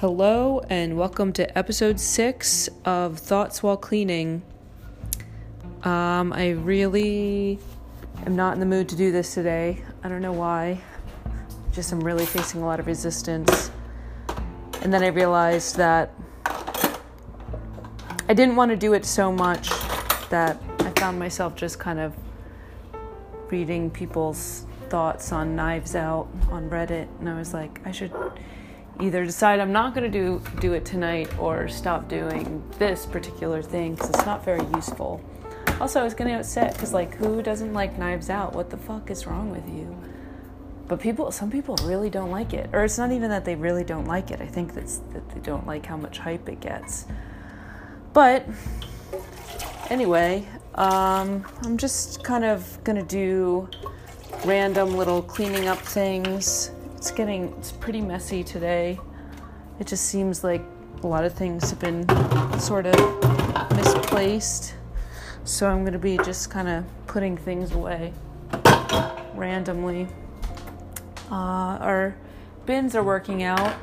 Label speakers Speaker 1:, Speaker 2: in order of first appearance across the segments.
Speaker 1: Hello, and welcome to episode six of Thoughts While Cleaning. Um, I really am not in the mood to do this today. I don't know why. Just I'm really facing a lot of resistance. And then I realized that I didn't want to do it so much that I found myself just kind of reading people's thoughts on Knives Out on Reddit, and I was like, I should either decide I'm not going to do do it tonight or stop doing this particular thing because it's not very useful. Also, I was getting upset because like, who doesn't like Knives Out? What the fuck is wrong with you? But people, some people really don't like it, or it's not even that they really don't like it. I think that's that they don't like how much hype it gets. But anyway, um, I'm just kind of gonna do random little cleaning up things it's getting it's pretty messy today. It just seems like a lot of things have been sort of misplaced. So I'm going to be just kind of putting things away randomly. Uh, our bins are working out.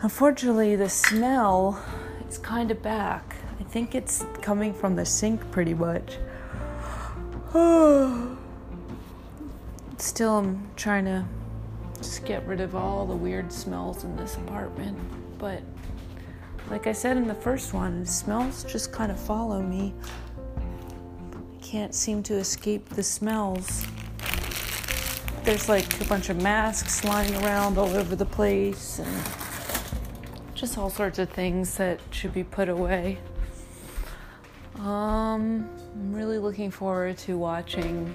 Speaker 1: Unfortunately, the smell is kind of back. I think it's coming from the sink pretty much. Still, I'm trying to just get rid of all the weird smells in this apartment. But like I said in the first one, smells just kind of follow me. I can't seem to escape the smells. There's like a bunch of masks lying around all over the place and just all sorts of things that should be put away. Um, I'm really looking forward to watching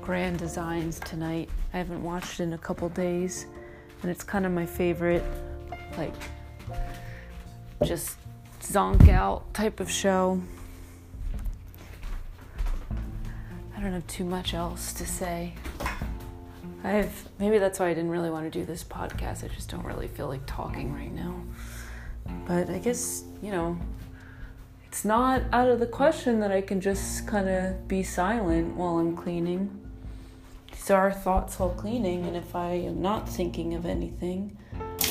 Speaker 1: Grand Designs tonight. I haven't watched in a couple days, and it's kind of my favorite, like, just zonk out type of show. I don't have too much else to say. I've maybe that's why I didn't really want to do this podcast. I just don't really feel like talking right now. But I guess, you know, it's not out of the question that I can just kind of be silent while I'm cleaning these are thoughts while cleaning, and if I am not thinking of anything,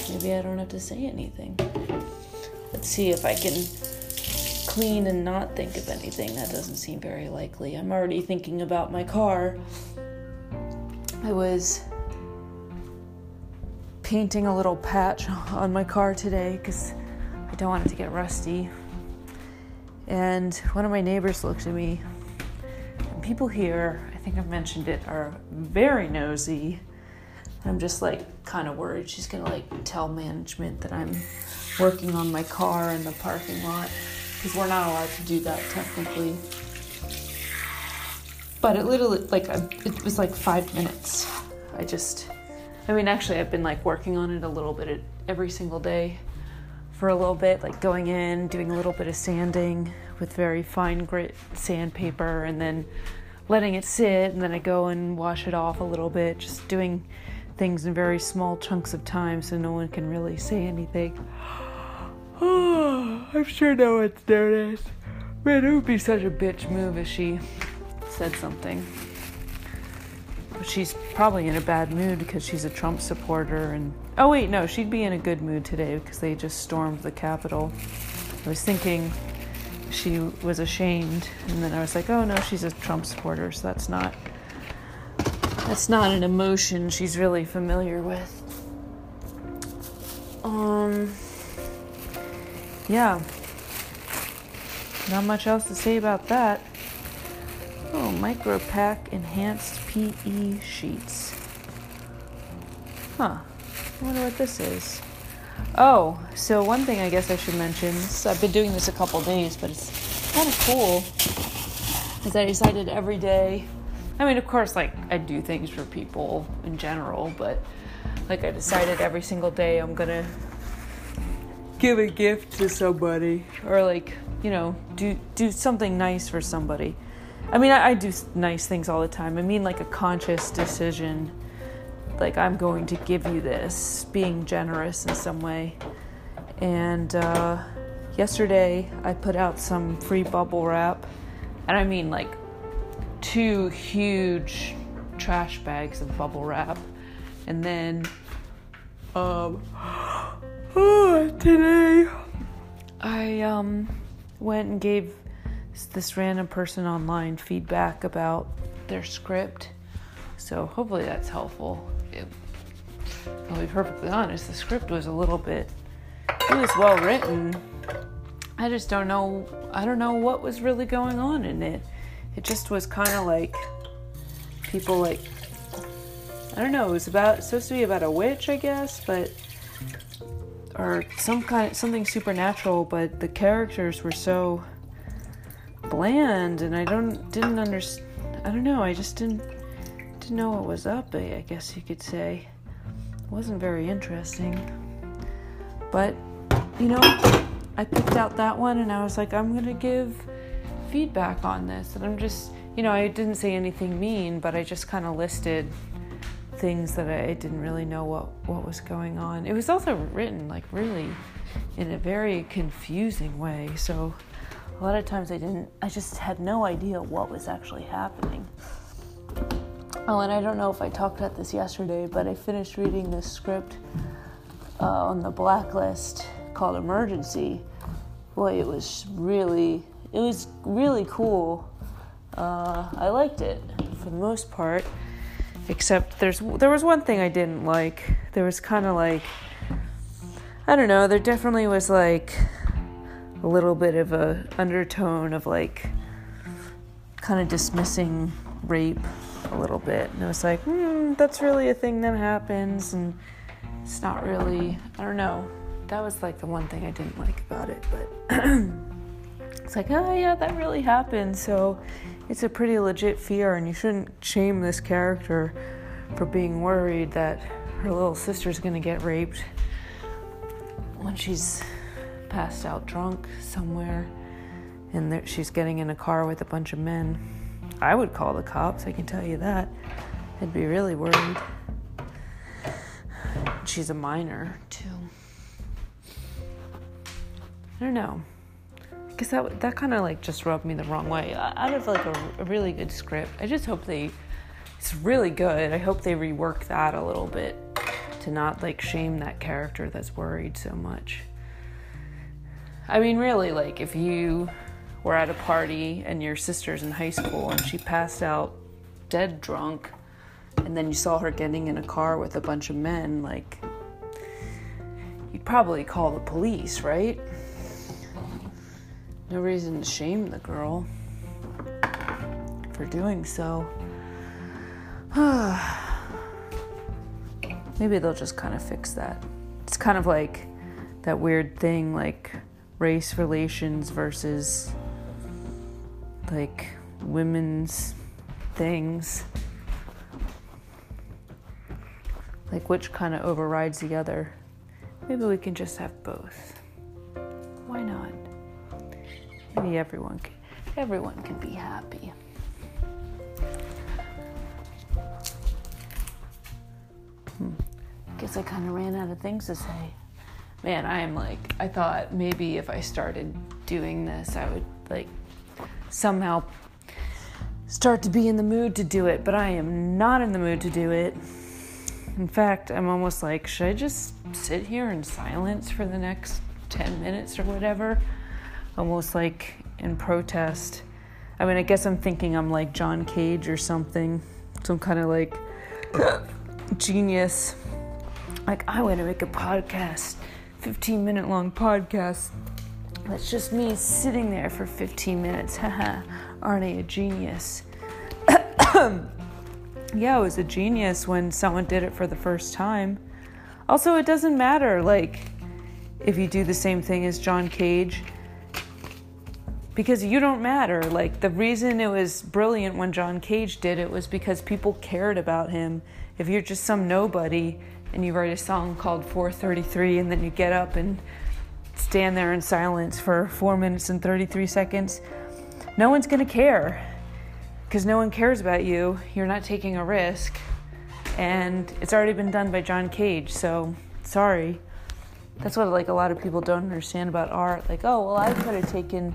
Speaker 1: maybe I don't have to say anything. Let's see if I can clean and not think of anything. That doesn't seem very likely. I'm already thinking about my car. I was painting a little patch on my car today because I don't want it to get rusty. And one of my neighbors looked at me. And people here think I've mentioned it, are very nosy. I'm just like kind of worried she's gonna like tell management that I'm working on my car in the parking lot because we're not allowed to do that technically. But it literally like it was like five minutes. I just, I mean, actually, I've been like working on it a little bit every single day for a little bit, like going in, doing a little bit of sanding with very fine grit sandpaper, and then letting it sit and then I go and wash it off a little bit, just doing things in very small chunks of time so no one can really say anything. I'm sure no one's noticed. Man, it would be such a bitch move if she said something. But she's probably in a bad mood because she's a Trump supporter and oh wait, no, she'd be in a good mood today because they just stormed the Capitol. I was thinking she was ashamed. And then i was like oh no she's a trump supporter so that's not that's not an emotion she's really familiar with. Um yeah. Not much else to say about that. Oh micro pack enhanced pe sheets. Huh. I wonder what this is Oh, so one thing I guess I should mention, so I've been doing this a couple days, but it's kind of cool, is I decided every day, I mean, of course, like, I do things for people in general, but like, I decided every single day I'm gonna give a gift to somebody, or like, you know, do, do something nice for somebody. I mean, I, I do nice things all the time. I mean, like a conscious decision like I'm going to give you this, being generous in some way. And uh, yesterday I put out some free bubble wrap, and I mean like two huge trash bags of bubble wrap, and then um, Oh, today I um went and gave this random person online feedback about their script. So hopefully that's helpful. I'll be perfectly honest, the script was a little bit it was well written. I just don't know I don't know what was really going on in it. It just was kind of like people like I don't know, it was about supposed to be about a witch, I guess, but or some kind of something supernatural, but the characters were so bland and I don't didn't understand I don't know, I just didn't didn't know what was up, I guess you could say. Wasn't very interesting. But you know, I picked out that one and I was like, I'm gonna give feedback on this. And I'm just, you know, I didn't say anything mean, but I just kind of listed things that I didn't really know what, what was going on. It was also written like really in a very confusing way. So a lot of times I didn't, I just had no idea what was actually happening. Oh, and I don't know if I talked about this yesterday, but I finished reading this script uh, on the blacklist called Emergency. Boy, it was really, it was really cool. Uh, I liked it for the most part, except there's there was one thing I didn't like. There was kind of like, I don't know. There definitely was like a little bit of a undertone of like kind of dismissing rape a little bit, and it was like, hmm, that's really a thing that happens, and it's not really. I don't know that was like the one thing I didn't like about it. But it's like, oh yeah, that really happened. So it's a pretty legit fear, and you shouldn't shame this character for being worried that her little sister's gonna get raped when she's passed out drunk somewhere and she's getting in a car with a bunch of men. I would call the cops, I can tell you that. I'd be really worried. She's a minor, too. I don't know. Because that that kind of like just rubbed me the wrong way. Out of like a, a really good script, I just hope they. It's really good. I hope they rework that a little bit to not like shame that character that's worried so much. I mean, really, like if you were at a party and your sister's in high school and she passed out dead drunk, and then you saw her getting in a car with a bunch of men, like you'd probably call the police, right? No reason to shame the girl for doing so. Maybe they'll just kind of fix that. It's kind of like that weird thing like race relations versus like women's things. Like which kind of overrides the other. Maybe we can just have both. Why not? Maybe everyone can, everyone can be happy. Hmm. Guess I kind of ran out of things to say. Man, I am like, I thought maybe if I started doing this, I would somehow start to be in the mood to do it, but I am not in the mood to do it. In fact, I'm almost like, should I just sit here in silence for the next 10 minutes or whatever? almost like in protest. I mean, I guess I'm thinking I'm like John Cage or something, some kind of like genius. Like, I want to make a podcast, 15 minute long podcast. That's just me sitting there for 15 minutes. Haha, aren't I a genius? yeah, I was a genius when someone did it for the first time. Also, it doesn't matter, like, if you do the same thing as John Cage because you don't matter. Like the reason it was brilliant when John Cage did it was because people cared about him. If you're just some nobody and you write a song called 433 and then you get up and stand there in silence for 4 minutes and 33 seconds, no one's going to care. Because no one cares about you. You're not taking a risk. And it's already been done by John Cage, so sorry. That's what like a lot of people don't understand about art. Like, oh, well, I could have taken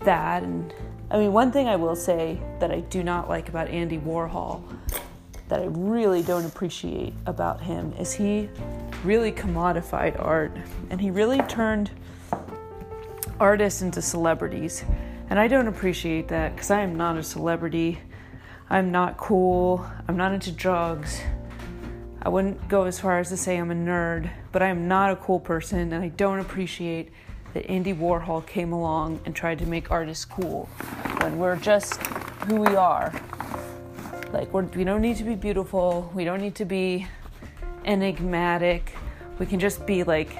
Speaker 1: that. And I mean, one thing I will say that I do not like about Andy Warhol, that I really don't appreciate about him, is he really commodified art. And he really turned artists into celebrities. And I don't appreciate that because I am not a celebrity. I'm not cool. I'm not into drugs. I wouldn't go as far as to say I'm a nerd, but I am not a cool person, and I don't appreciate that Andy Warhol came along and tried to make artists cool when we're just who we are. Like, we're, we don't need to be beautiful, we don't need to be enigmatic, we can just be like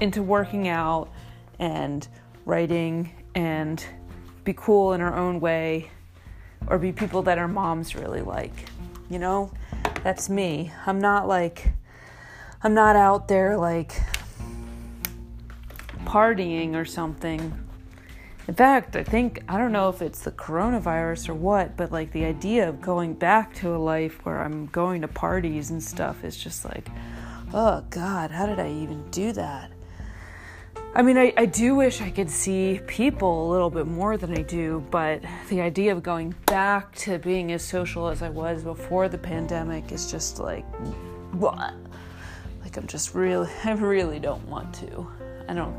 Speaker 1: into working out and writing and be cool in our own way or be people that our moms really like. You know, that's me. I'm not like, I'm not out there like partying or something. In fact, I think, I don't know if it's the coronavirus or what, but like the idea of going back to a life where I'm going to parties and stuff is just like, oh God, how did I even do that? I mean, I, I do wish I could see people a little bit more than I do, but the idea of going back to being as social as I was before the pandemic is just like, what? Like, I'm just really, I really don't want to. I don't,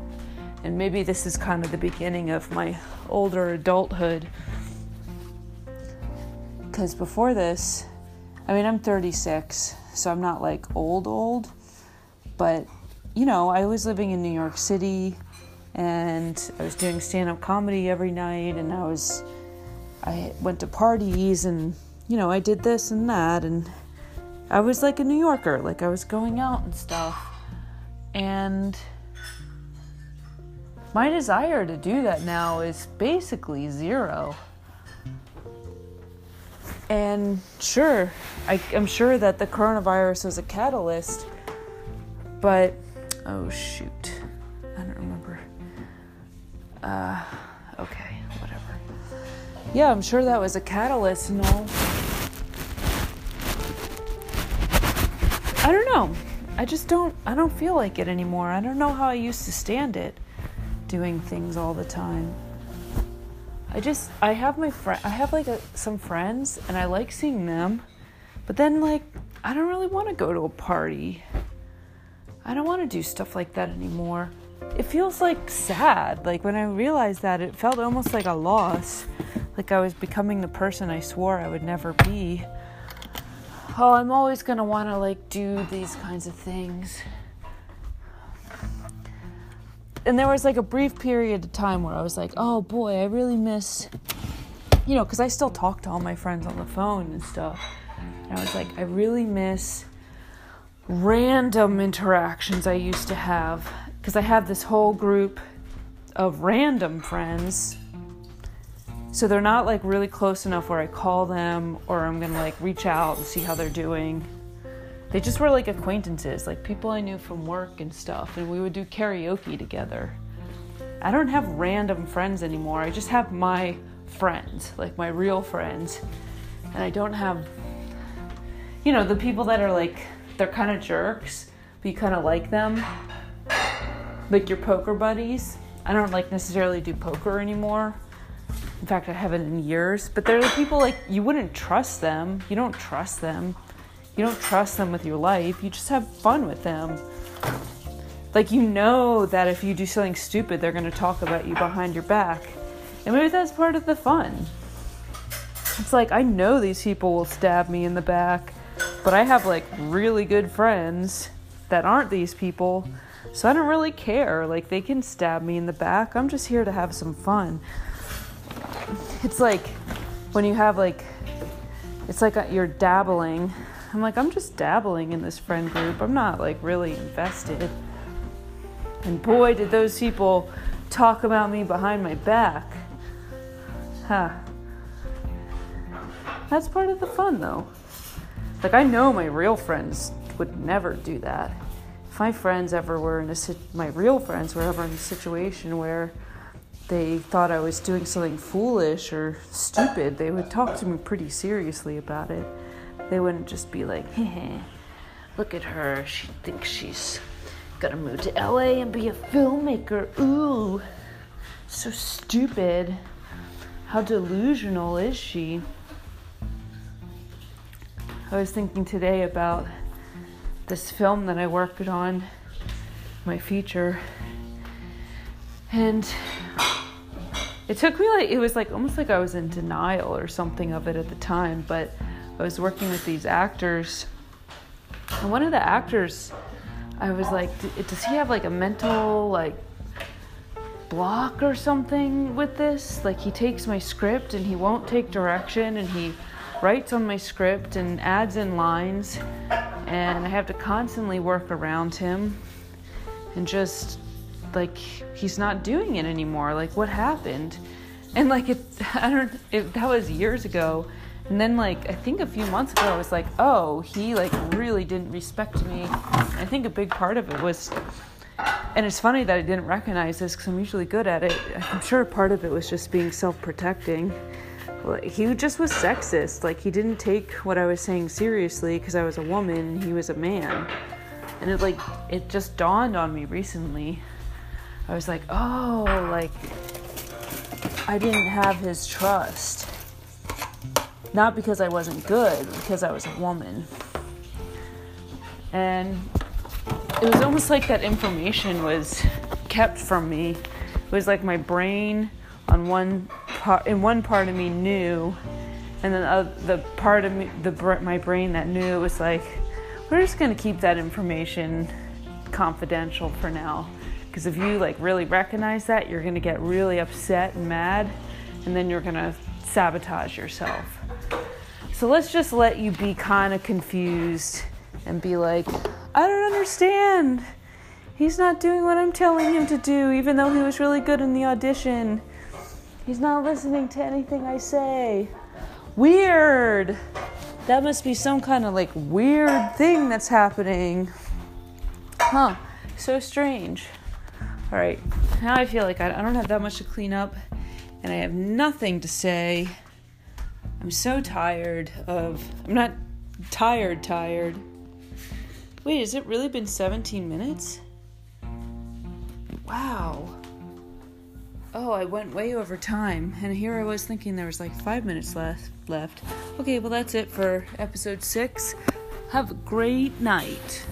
Speaker 1: and maybe this is kind of the beginning of my older adulthood. Because before this, I mean, I'm 36, so I'm not like old, old, but you know, I was living in New York City and I was doing stand up comedy every night and I was, I went to parties and, you know, I did this and that and I was like a New Yorker, like I was going out and stuff. And my desire to do that now is basically zero. And sure, I, am sure that the coronavirus was a catalyst, but Oh shoot. I don't remember. Uh, okay, whatever. Yeah, I'm sure that was a catalyst and all. I don't know. I just don't I don't feel like it anymore. I don't know how I used to stand it doing things all the time. I just I have my friend I have like a, some friends and I like seeing them. But then like I don't really want to go to a party. I don't want to do stuff like that anymore. It feels like sad. Like when I realized that, it felt almost like a loss. Like I was becoming the person I swore I would never be. Oh, I'm always going to want to like do these kinds of things. And there was like a brief period of time where I was like, oh boy, I really miss, you know, because I still talk to all my friends on the phone and stuff. And I was like, I really miss random interactions I used to have because I have this whole group of random friends. So they're not like really close enough where I call them or I'm gonna like reach out and see how they're doing. They just were like acquaintances, like people I knew from work and stuff, and we would do karaoke together. I don't have random friends anymore. I just have my friends, like my real friends. And I don't have, you know, the people that are like they're kind of jerks, but you kind of like them. Like your poker buddies. I don't like necessarily do poker anymore. In fact, I haven't in years. But they're the people like you wouldn't trust them. You don't trust them. You don't trust them with your life. You just have fun with them. Like you know that if you do something stupid, they're going to talk about you behind your back. And maybe that's part of the fun. It's like I know these people will stab me in the back but I have like really good friends that aren't these people. So I don't really care. Like they can stab me in the back. I'm just here to have some fun. It's like when you have like it's like uh, you're dabbling. I'm like I'm just dabbling in this friend group. I'm not like really invested. And boy, did those people talk about me behind my back. Huh. That's part of the fun though. Like, I know my real friends would never do that. If my friends ever were in a my real friends were ever in a situation where they thought I was doing something foolish or stupid, they would talk to me pretty seriously about it. They wouldn't just be like, hey, look at her. She thinks she's gonna move to LA and be a filmmaker. Ooh, so stupid. How delusional is she? I was thinking today about this film that I worked on, my feature, and it took me like it was like almost like I was in denial or something of it at the time, but I was working with these actors, and one of the actors, I was like, does he have like a mental like block or something with this? Like he takes my script and he won't take direction and he writes on my script and adds in lines and I have to constantly work around him and just like he's not doing it anymore. Like what happened? And like it I don't it, that was years ago. And then like I think a few months ago I was like, "Oh, he like really didn't respect me." I think a big part of it was and it's funny that I didn't recognize this because I'm usually good at it. I'm sure part of it was just being self protecting. He just was sexist. Like, he didn't take what I was saying seriously because I was a woman he was a man. And it, like, it just dawned on me recently. I was like, oh, like, I didn't have his trust. Not because I wasn't good, because I was a woman. And it was almost like that information was kept from me. It was like my brain on one part, in one part of me knew, and then the part of me, the my brain that knew was like, we're just gonna keep that information confidential for now, because if you like really recognize that, you're gonna get really upset and mad, and then you're gonna sabotage yourself. So let's just let you be kind of confused and be like, I don't understand. He's not doing what I'm telling him to do, even though he was really good in the audition. He's not listening to anything I say. Weird. That must be some kind of like weird thing that's happening. Huh. So strange. All right. Now I feel like I don't have that much to clean up and I have nothing to say. I'm so tired of. I'm not tired, tired. Wait, has it really been 17 minutes? Wow. Oh, I went way over time, and here I was thinking there was like five minutes left. Left. Okay, well that's it for episode six. Have a great night.